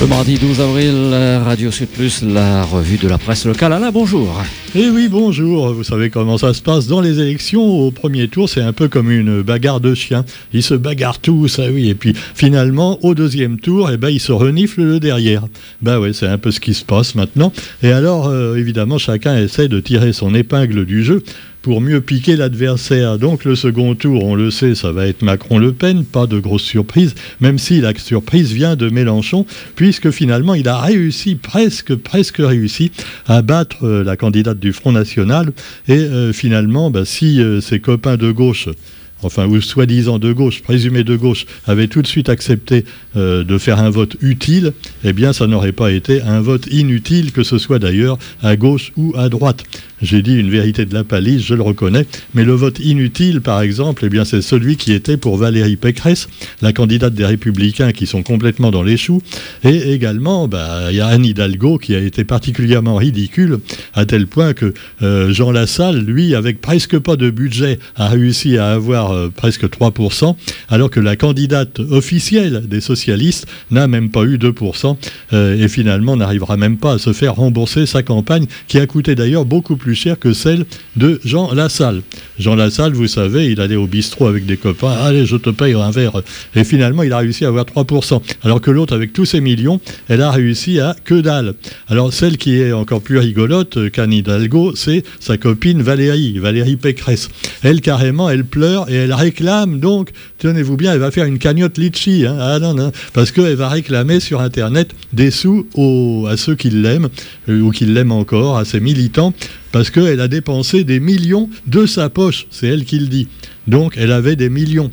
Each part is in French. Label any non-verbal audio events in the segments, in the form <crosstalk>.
Le mardi 12 avril, Radio Sud la revue de la presse locale. Alain, bonjour. Eh oui, bonjour. Vous savez comment ça se passe dans les élections. Au premier tour, c'est un peu comme une bagarre de chiens. Ils se bagarrent tous, ah oui. Et puis finalement, au deuxième tour, eh ben, ils se reniflent le derrière. Ben ouais, c'est un peu ce qui se passe maintenant. Et alors, euh, évidemment, chacun essaie de tirer son épingle du jeu pour mieux piquer l'adversaire. Donc le second tour, on le sait, ça va être Macron-Le Pen, pas de grosse surprise, même si la surprise vient de Mélenchon, puisque finalement il a réussi, presque, presque réussi, à battre euh, la candidate du Front National. Et euh, finalement, bah, si euh, ses copains de gauche enfin, ou soi-disant de gauche, présumés de gauche, avaient tout de suite accepté de faire un vote utile, eh bien, ça n'aurait pas été un vote inutile, que ce soit d'ailleurs à gauche ou à droite. J'ai dit une vérité de la palisse, je le reconnais. Mais le vote inutile, par exemple, eh bien, c'est celui qui était pour Valérie Pécresse, la candidate des Républicains qui sont complètement dans les choux. Et également, bah, il y a Anne Hidalgo qui a été particulièrement ridicule, à tel point que euh, Jean Lassalle, lui, avec presque pas de budget, a réussi à avoir euh, presque 3%, alors que la candidate officielle des socialistes n'a même pas eu 2%, euh, et finalement n'arrivera même pas à se faire rembourser sa campagne, qui a coûté d'ailleurs beaucoup plus cher que celle de Jean Lassalle. Jean Lassalle, vous savez, il allait au bistrot avec des copains, allez, je te paye un verre. Et finalement, il a réussi à avoir 3%. Alors que l'autre, avec tous ses millions, elle a réussi à que dalle. Alors celle qui est encore plus rigolote qu'Anne Hidalgo, c'est sa copine Valérie, Valérie Pécresse. Elle, carrément, elle pleure et elle réclame donc, tenez-vous bien, elle va faire une cagnotte litchi. Hein. ah non, non, parce qu'elle va réclamer sur Internet des sous à ceux qui l'aiment, euh, ou qui l'aiment encore, à ses militants, parce qu'elle a dépensé des millions de sa poche, c'est elle qui le dit. Donc elle avait des millions.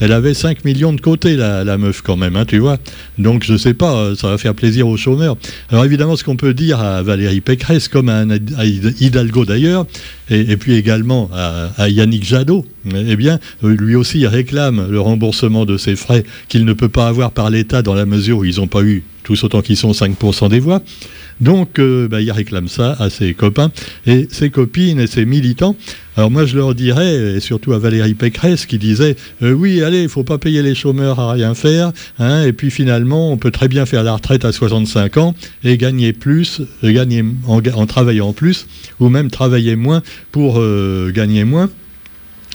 Elle avait 5 millions de côté, la, meuf, quand même, hein, tu vois. Donc, je sais pas, euh, ça va faire plaisir aux chômeurs. Alors, évidemment, ce qu'on peut dire à Valérie Pécresse, comme à, Hidalgo d'ailleurs, et, puis également à, Yannick Jadot, eh bien, euh, lui aussi, réclame le remboursement de ses frais qu'il ne peut pas avoir par l'État dans la mesure où ils n'ont pas eu tous autant qu'ils sont 5% des voix. Donc, euh, bah, il réclame ça à ses copains et ses copines et ses militants. Alors moi, je leur dirais, et surtout à Valérie Pécresse, qui disait euh, Oui, allez, il faut pas payer les chômeurs à rien faire, hein, et puis finalement, on peut très bien faire la retraite à 65 ans et gagner plus, gagner en, travaillant plus, ou même travailler moins pour euh, gagner moins.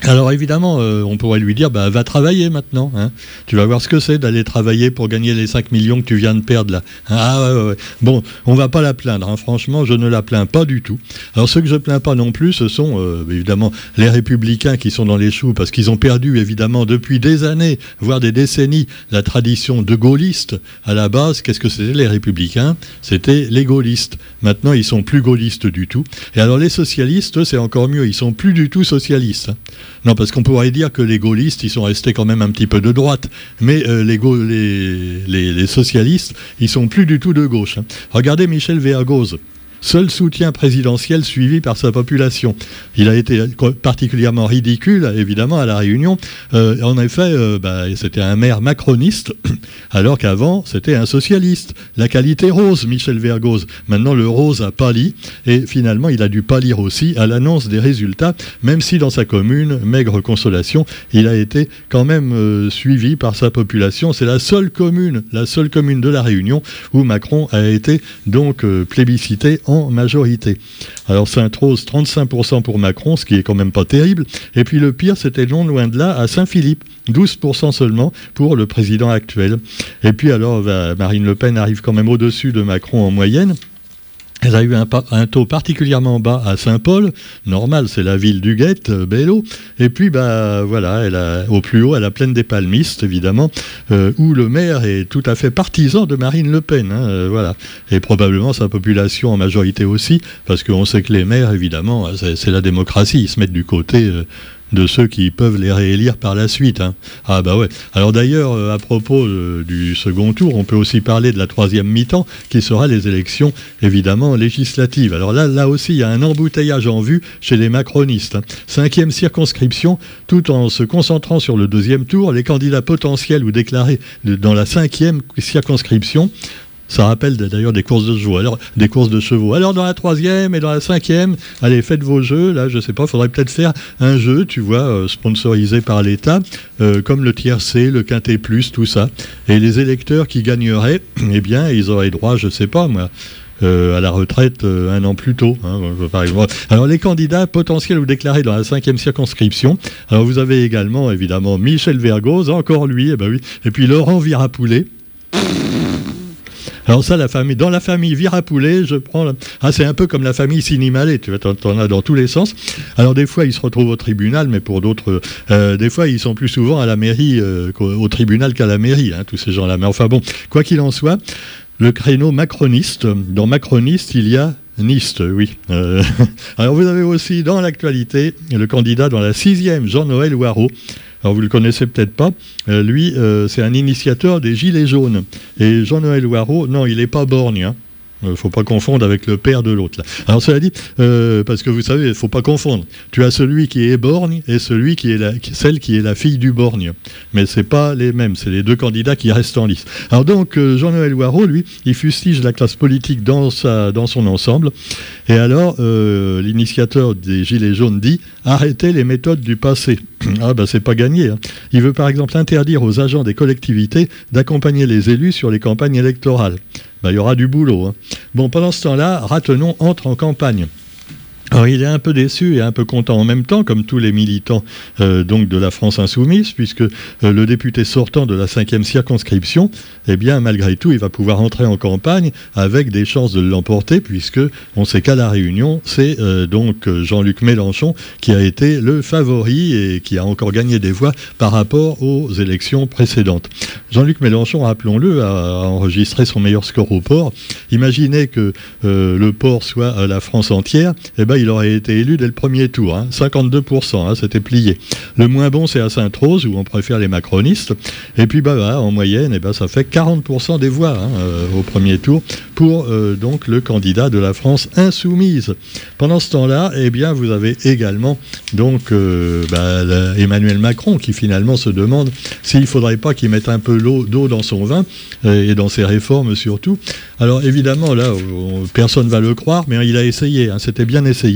Alors évidemment, euh, on pourrait lui dire, bah, va travailler maintenant. Hein. Tu vas voir ce que c'est d'aller travailler pour gagner les 5 millions que tu viens de perdre là. Ah ouais, ouais, Bon, on va pas la plaindre. Hein. Franchement, je ne la plains pas du tout. Alors ceux que je plains pas non plus, ce sont euh, évidemment les républicains qui sont dans les choux parce qu'ils ont perdu évidemment depuis des années, voire des décennies, la tradition de gaulliste. À la base, qu'est-ce que c'était les républicains? C'était les gaullistes. Maintenant, ils sont plus gaullistes du tout. Et alors les socialistes, c'est encore mieux. Ils sont plus du tout socialistes. Hein. Non, parce qu'on pourrait dire que les gaullistes, ils sont restés quand même un petit peu de droite. Mais euh, les, socialistes, ils sont plus du tout de gauche. Hein. Regardez Michel Vergoz seul soutien présidentiel suivi par sa population. Il a été particulièrement ridicule, évidemment, à la Réunion. Euh, en effet, euh, bah, c'était un maire macroniste, <clears throat> alors qu'avant, c'était un socialiste. La qualité rose, Michel Vergoz. Maintenant, le rose a pâli, et finalement, il a dû pâlir aussi à l'annonce des résultats, même si dans sa commune, maigre consolation, il a été quand même euh, suivi par sa population. C'est la seule commune, la seule commune de la Réunion où Macron a été donc plébiscité majorité. Alors Sainte-Rose, 35% pour Macron, ce qui est quand même pas terrible. Et puis le pire, c'était non loin de là, à Saint-Philippe, 12% seulement pour le président actuel. Et puis alors, bah, Marine Le Pen arrive quand même au-dessus de Macron en moyenne. Elle a eu un, taux particulièrement bas à Saint-Paul, normal, c'est la ville du Guet, euh, Bello. Et puis, bah voilà, elle a, au plus haut, à la plaine des Palmistes, évidemment, euh, où le maire est tout à fait partisan de Marine Le Pen. Hein, euh, voilà. Et probablement sa population en majorité aussi, parce qu'on sait que les maires, évidemment, c'est la démocratie, ils se mettent du côté de ceux qui peuvent les réélire par la suite. Hein. Ah bah ouais. Alors d'ailleurs, euh, à propos euh, du second tour, on peut aussi parler de la troisième mi-temps, qui sera les élections évidemment législatives. Alors là, là aussi, il y a un embouteillage en vue chez les macronistes. Hein. Cinquième circonscription, tout en se concentrant sur le deuxième tour, les candidats potentiels ou déclarés dans la cinquième circonscription Ça rappelle d'ailleurs des courses de chevaux. Alors, des courses de chevaux. Alors dans la troisième et dans la cinquième, allez, faites vos jeux. Là, je sais pas, faudrait peut-être faire un jeu, tu vois, euh, sponsorisé par l'État, euh, comme le tiercé, le quintet plus, tout ça. Et les électeurs qui gagneraient, <clears throat> eh bien, ils auraient droit, je sais pas moi. Euh, à la retraite un an plus tôt, hein. Alors les candidats potentiels ou déclarés dans la cinquième circonscription. Alors vous avez également évidemment Michel Vergoz, encore lui, eh ben oui, et puis Laurent Virapoulet. Alors ça, la famille, dans la famille Virapoulet, je prends... Ah, c'est un peu comme la famille Sinimalé, tu vois, t'en as dans tous les sens. Alors des fois, ils se retrouvent au tribunal, mais pour d'autres... Euh, des fois, ils sont plus souvent à la mairie, euh, au tribunal qu'à la mairie, hein, tous ces gens-là. Mais enfin bon, quoi qu'il en soit, le créneau macroniste, dans macroniste, il y a Niste, oui. Euh, <laughs> alors vous avez aussi dans l'actualité le candidat dans la sixième, Jean-Noël Ouareau. Alors vous le connaissez peut-être pas. Euh, lui, euh, c'est un initiateur des Gilets jaunes. Et Jean-Noël Loireau, non, il n'est pas borgne. Hein. Il euh, ne faut pas confondre avec le père de l'autre. Alors cela dit, euh, parce que vous savez, il ne faut pas confondre. Tu as celui qui est borgne et celui qui est celle qui est la fille du borgne. Mais ce n'est pas les mêmes, c'est les deux candidats qui restent en lice. Alors donc, euh, Jean-Noël Loireau, lui, il fustige la classe politique dans, sa, dans son ensemble. Et alors, l'initiateur des Gilets jaunes dit arrêtez les méthodes du passé. <clears throat> ah ben c'est pas gagné. Hein. Il veut par exemple interdire aux agents des collectivités d'accompagner les élus sur les campagnes électorales. Bah, il y aura du boulot. Hein. Bon, pendant ce temps-là, Ratenon entre en campagne. Alors il est un peu déçu et un peu content en même temps, comme tous les militants euh, donc de la France insoumise, puisque euh, le député sortant de la cinquième circonscription, eh bien malgré tout, il va pouvoir entrer en campagne avec des chances de l'emporter, puisque on sait qu'à la Réunion, c'est euh, donc Jean-Luc Mélenchon qui a été le favori et qui a encore gagné des voix par rapport aux élections précédentes. Jean-Luc Mélenchon, rappelons-le, a enregistré son meilleur score au port. Imaginez que le port soit la France entière, eh ben il aurait été élu dès le premier tour. 52%, hein. hein, c'était plié. Le moins bon, c'est à Sainte-Rose, où on préfère les macronistes. Et puis, bah, en moyenne, eh ben, ça fait 40% des voix hein, euh, au premier tour pour euh, donc le candidat de la France insoumise. Pendant ce temps-là, eh bien, vous avez également donc euh, bah, Emmanuel Macron qui finalement se demande s'il ne faudrait pas qu'il mette un peu d'eau dans son vin et dans ses réformes surtout. Alors évidemment, là, personne ne va le croire, mais il a essayé. C'était bien essayé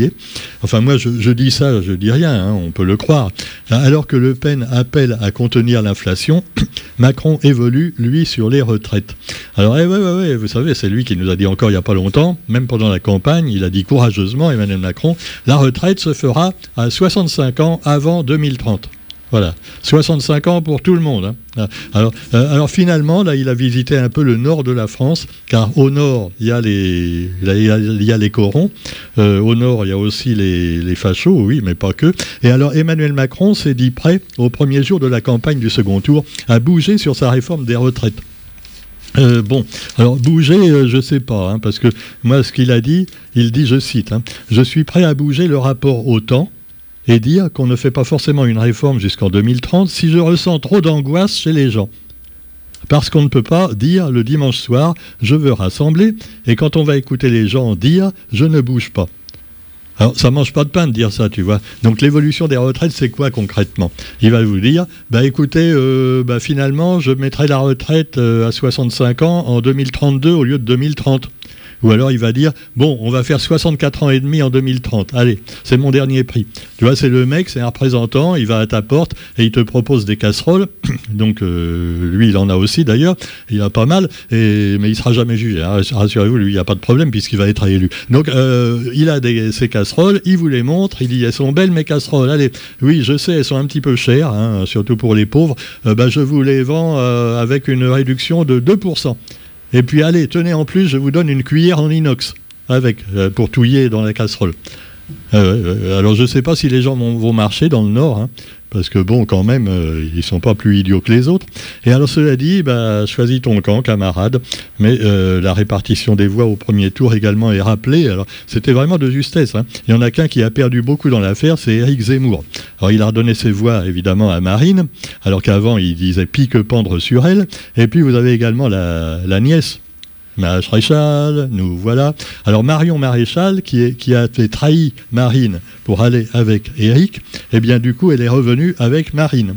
Enfin, moi, je, dis ça, je dis rien, hein, on peut le croire. Alors que Le Pen appelle à contenir l'inflation, <coughs> Macron évolue, lui, sur les retraites. Alors, eh, vous savez, c'est lui qui nous a dit encore il n'y a pas longtemps, même pendant la campagne, il a dit courageusement, Emmanuel Macron, la retraite se fera à 65 ans avant 2030. Voilà, 65 ans pour tout le monde. Hein. Ah, alors, euh, alors, finalement, là, il a visité un peu le nord de la France, car au nord, il y a les, corons, euh, au nord, il y a aussi les, les, fachos, oui, mais pas que. Et alors, Emmanuel Macron s'est dit prêt, au premier jour de la campagne du second tour, à bouger sur sa réforme des retraites. Euh, bon, alors bouger, je ne sais pas, hein, parce que moi, ce qu'il a dit, il dit, je cite, hein, Je suis prêt à bouger le rapport au temps, et dire qu'on ne fait pas forcément une réforme jusqu'en 2030 si je ressens trop d'angoisse chez les gens. Parce qu'on ne peut pas dire le dimanche soir je veux rassembler et quand on va écouter les gens dire je ne bouge pas. Alors, ça mange pas de pain de dire ça, tu vois. Donc, l'évolution des retraites, c'est quoi concrètement? Il va vous dire, bah écoutez, euh, bah, finalement, je mettrai la retraite euh, à 65 ans en 2032 au lieu de 2030. Ou alors il va dire bon, on va faire 64 ans et demi en 2030. Allez, c'est mon dernier prix. Tu vois, c'est le mec, c'est un représentant, il va à ta porte et il te propose des casseroles. <coughs> Donc euh, lui, il en a aussi d'ailleurs, il a pas mal, et, mais il sera jamais jugé. Hein. Rassurez-vous, lui, il n'y a pas de problème puisqu'il va être élu. Donc euh, il a ses casseroles, il vous les montre, il dit elles sont belles mes casseroles. Allez, oui, je sais, elles sont un petit peu chères, hein, surtout pour les pauvres. Euh, bah, je vous les vends avec une réduction de 2%. Et puis allez, tenez en plus, je vous donne une cuillère en inox avec euh, pour touiller dans la casserole. Euh, alors je ne sais pas si les gens vont, marcher dans le Nord, hein, parce que bon, quand même, euh, ils ne sont pas plus idiots que les autres. Et alors cela dit, bah, choisis ton camp, camarade? Mais la répartition des voix au premier tour également est rappelée. Alors c'était vraiment de justesse. Hein. Il y en a qu'un qui a perdu beaucoup dans l'affaire, c'est Éric Zemmour. Alors il a redonné ses voix évidemment à Marine, alors qu'avant il disait pique pendre sur elle. Et puis vous avez également la, nièce. Maréchal, nous voilà. Alors Marion Maréchal, qui, a fait trahi Marine pour aller avec Eric, eh bien du coup elle est revenue avec Marine.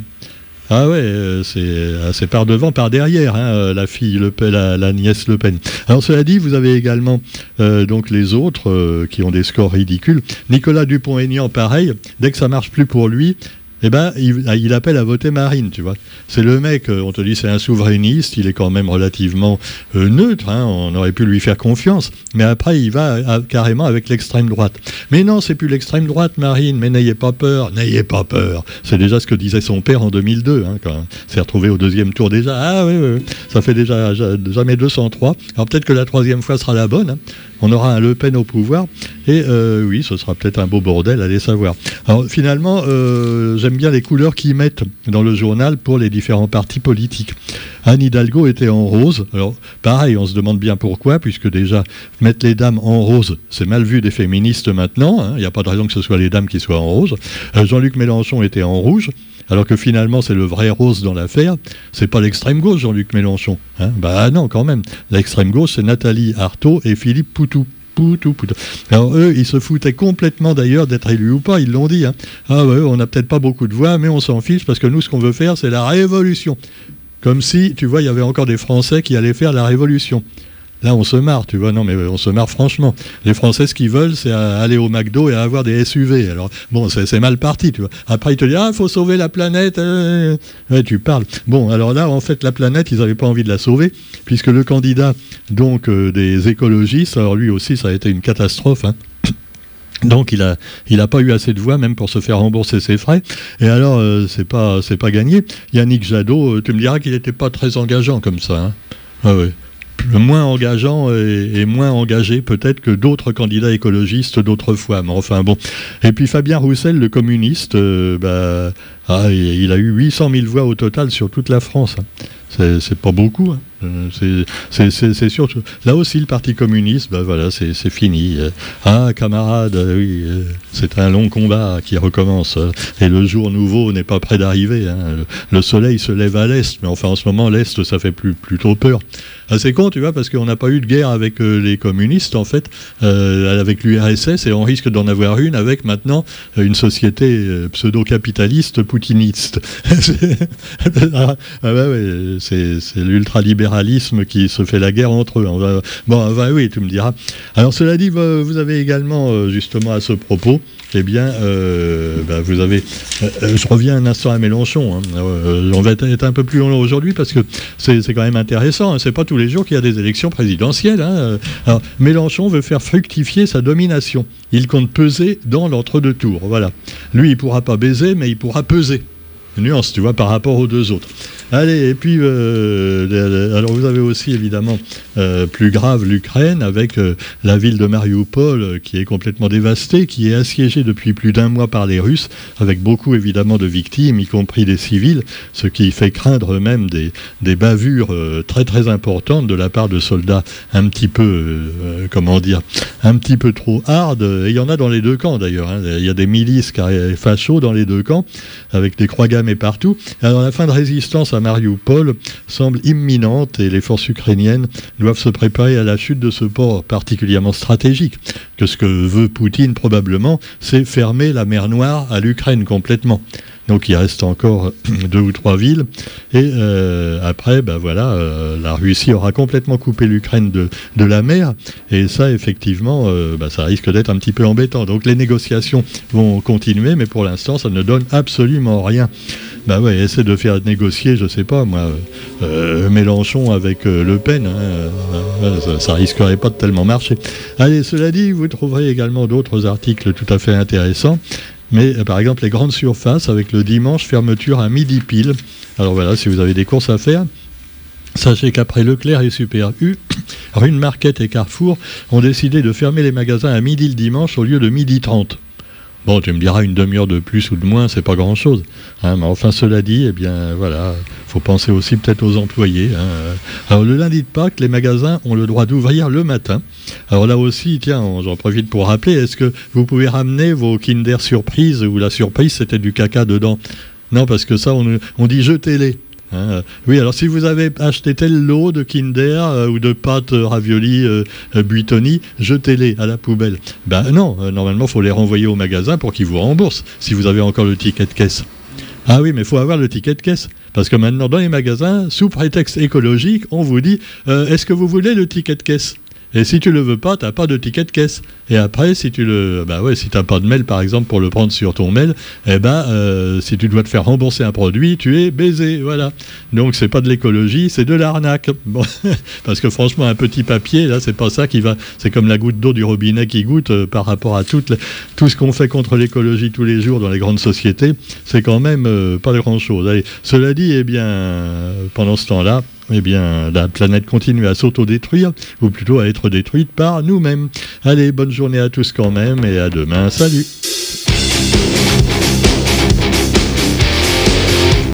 Ah ouais, c'est par devant, par derrière, hein, la fille, le, la, la, nièce Le Pen. Alors cela dit, vous avez également donc les autres qui ont des scores ridicules. Nicolas Dupont-Aignan, pareil, dès que ça marche plus pour lui, eh ben, il, appelle à voter Marine, tu vois. C'est le mec, euh, on te dit c'est un souverainiste, il est quand même relativement euh, neutre, hein, on aurait pu lui faire confiance, mais après il va carrément avec l'extrême droite. Mais non, c'est plus l'extrême droite, Marine, mais n'ayez pas peur, n'ayez pas peur. C'est déjà ce que disait son père en 2002, hein, quand s'est retrouvé au deuxième tour déjà. Ah oui, oui, ça fait déjà jamais 203. Alors peut-être que la troisième fois sera la bonne. Hein on aura un Le Pen au pouvoir. Et euh, oui, ce sera peut-être un beau bordel, allez savoir. Alors finalement, euh, j'aime bien les couleurs qu'ils mettent dans le journal pour les différents partis politiques. Anne Hidalgo était en rose. Alors pareil, on se demande bien pourquoi, puisque déjà, mettre les dames en rose, c'est mal vu des féministes maintenant. Hein. Il n'y a pas de raison que ce soit les dames qui soient en rose. Euh, Jean-Luc Mélenchon était en rouge alors que finalement c'est le vrai rose dans l'affaire, c'est pas l'extrême gauche Jean-Luc Mélenchon. Hein bah non, quand même. L'extrême gauche, c'est Nathalie Arthaud et Philippe Poutou. Poutou, Poutou. Alors eux, ils se foutaient complètement d'ailleurs d'être élus ou pas, ils l'ont dit. Hein. Ah ouais, on n'a peut-être pas beaucoup de voix, mais on s'en fiche parce que nous, ce qu'on veut faire, c'est la révolution. Comme si, tu vois, il y avait encore des Français qui allaient faire la révolution. Là, on se marre, tu vois. Non, mais on se marre franchement. Les Français, ce qu'ils veulent, c'est aller au McDo et avoir des SUV. Alors, bon, c'est mal parti, tu vois. Après, ils te disent, ah, il faut sauver la planète. Euh, ouais, tu parles. Bon, alors là, en fait, la planète, ils n'avaient pas envie de la sauver, puisque le candidat, donc, euh, des écologistes, alors lui aussi, ça a été une catastrophe, hein. Donc il n'a il a pas eu assez de voix même pour se faire rembourser ses frais. Et alors euh, c'est pas c'est pas gagné. Yannick Jadot, tu me diras qu'il n'était pas très engageant comme ça. Hein. Ah ouais moins engageant et, moins engagé peut-être que d'autres candidats écologistes d'autrefois. Mais enfin bon. Et puis Fabien Roussel, le communiste, euh, bah, ah, il a eu 800 000 voix au total sur toute la France. Hein. C'est pas beaucoup. Hein. Euh, c'est sûr. Là aussi, le Parti communiste, bah voilà, c'est fini. Euh, ah, camarades, c'est un long combat qui recommence. Et le jour nouveau n'est pas près d'arriver. Hein. Le soleil se lève à l'est, mais enfin, en ce moment, l'est, ça fait plus, plutôt peur. Ah, c'est con, tu vois, parce qu'on n'a pas eu de guerre avec euh, les communistes, en fait, euh, avec l'URSS, et on risque d'en avoir une avec maintenant euh, une société pseudo-capitaliste poutiniste. <laughs> ah, bah c'est l'ultralibéralisme qui se fait la guerre entre eux. Bon, oui, tu me diras. Alors, cela dit, vous avez également, justement, à ce propos, eh bien, euh, bah, vous avez. Euh, euh, je reviens un instant à Mélenchon. Hein. on va être, un peu plus long aujourd'hui parce que c'est quand même intéressant. Hein. C'est pas tous les jours qu'il y a des élections présidentielles. Hein. Alors, Mélenchon veut faire fructifier sa domination. Il compte peser dans l'entre-deux tours. Voilà. Lui, il pourra pas baiser, mais il pourra peser. Nuance, tu vois, par rapport aux deux autres. Allez, et puis, euh, alors vous avez aussi évidemment euh, plus grave l'Ukraine avec euh, la ville de Mariupol qui est complètement dévastée, qui est assiégée depuis plus d'un mois par les Russes, avec beaucoup évidemment de victimes, y compris des civils, ce qui fait craindre même des, des bavures très très importantes de la part de soldats un petit peu, comment dire, un petit peu trop hard. Et il y en a dans les deux camps d'ailleurs. Hein. Il y a des milices fachos dans les deux camps, avec des croix gammées partout. Alors la fin de résistance à Mariupol semble imminente et les forces ukrainiennes doivent se préparer à la chute de ce port particulièrement stratégique. Que ce que veut Poutine probablement, c'est fermer la mer Noire à l'Ukraine complètement. Donc il reste encore <clears throat> deux ou trois villes. Et euh, après, ben voilà, euh, la Russie aura complètement coupé l'Ukraine de, la mer. Et ça, effectivement, euh, ben, ça risque d'être un petit peu embêtant. Donc les négociations vont continuer, mais pour l'instant, ça ne donne absolument rien. Ben ouais, essaie de faire négocier, je sais pas moi, Mélenchon avec Le Pen, hein, ça, ça, risquerait pas de tellement marcher. Allez, cela dit, vous trouverez également d'autres articles tout à fait intéressants. Mais euh, par exemple, les grandes surfaces avec le dimanche fermeture à midi pile. Alors voilà, si vous avez des courses à faire, Sachez qu'après Leclerc et Super U, <coughs> Rune Market et Carrefour ont décidé de fermer les magasins à midi le dimanche au lieu de midi 30. Bon, tu me diras une demi-heure de plus ou de moins, c'est pas grand-chose. Hein, mais enfin, cela dit, eh bien, voilà, faut penser aussi peut-être aux employés. Hein. Alors, le lundi de Pâques, les magasins ont le droit d'ouvrir le matin. Alors là aussi, tiens, j'en profite pour rappeler, est-ce que vous pouvez ramener vos Kinder Surprise où la surprise c'était du caca dedans? Non, parce que ça, on, on dit jetez-les. Hein. oui, alors si vous avez acheté tel lot de Kinder euh, ou de pâtes euh, ravioli euh, Buitoni, jetez-les à la poubelle. Ben non, normalement, il faut les renvoyer au magasin pour qu'ils vous remboursent si vous avez encore le ticket de caisse. Ah oui, mais il faut avoir le ticket de caisse. Parce que maintenant, dans les magasins, sous prétexte écologique, on vous dit euh, est-ce que vous voulez le ticket de caisse? Et si tu le veux pas, tu n'as pas de ticket de caisse. Et après, si tu le, bah ouais, si t'as pas de mail par exemple pour le prendre sur ton mail, eh ben, euh, si tu dois te faire rembourser un produit, tu es baisé, voilà. Donc c'est pas de l'écologie, c'est de l'arnaque. <laughs> Bon, <laughs> parce que franchement, un petit papier là, c'est pas ça qui va. C'est comme la goutte d'eau du robinet qui goûte euh, par rapport à tout ce qu'on fait contre l'écologie tous les jours dans les grandes sociétés. C'est quand même euh, pas grand chose. Allez, cela dit, eh bien, pendant ce temps-là eh bien, la planète continue à s'autodétruire, ou plutôt à être détruite par nous-mêmes. Allez, bonne journée à tous quand même, et à demain. Salut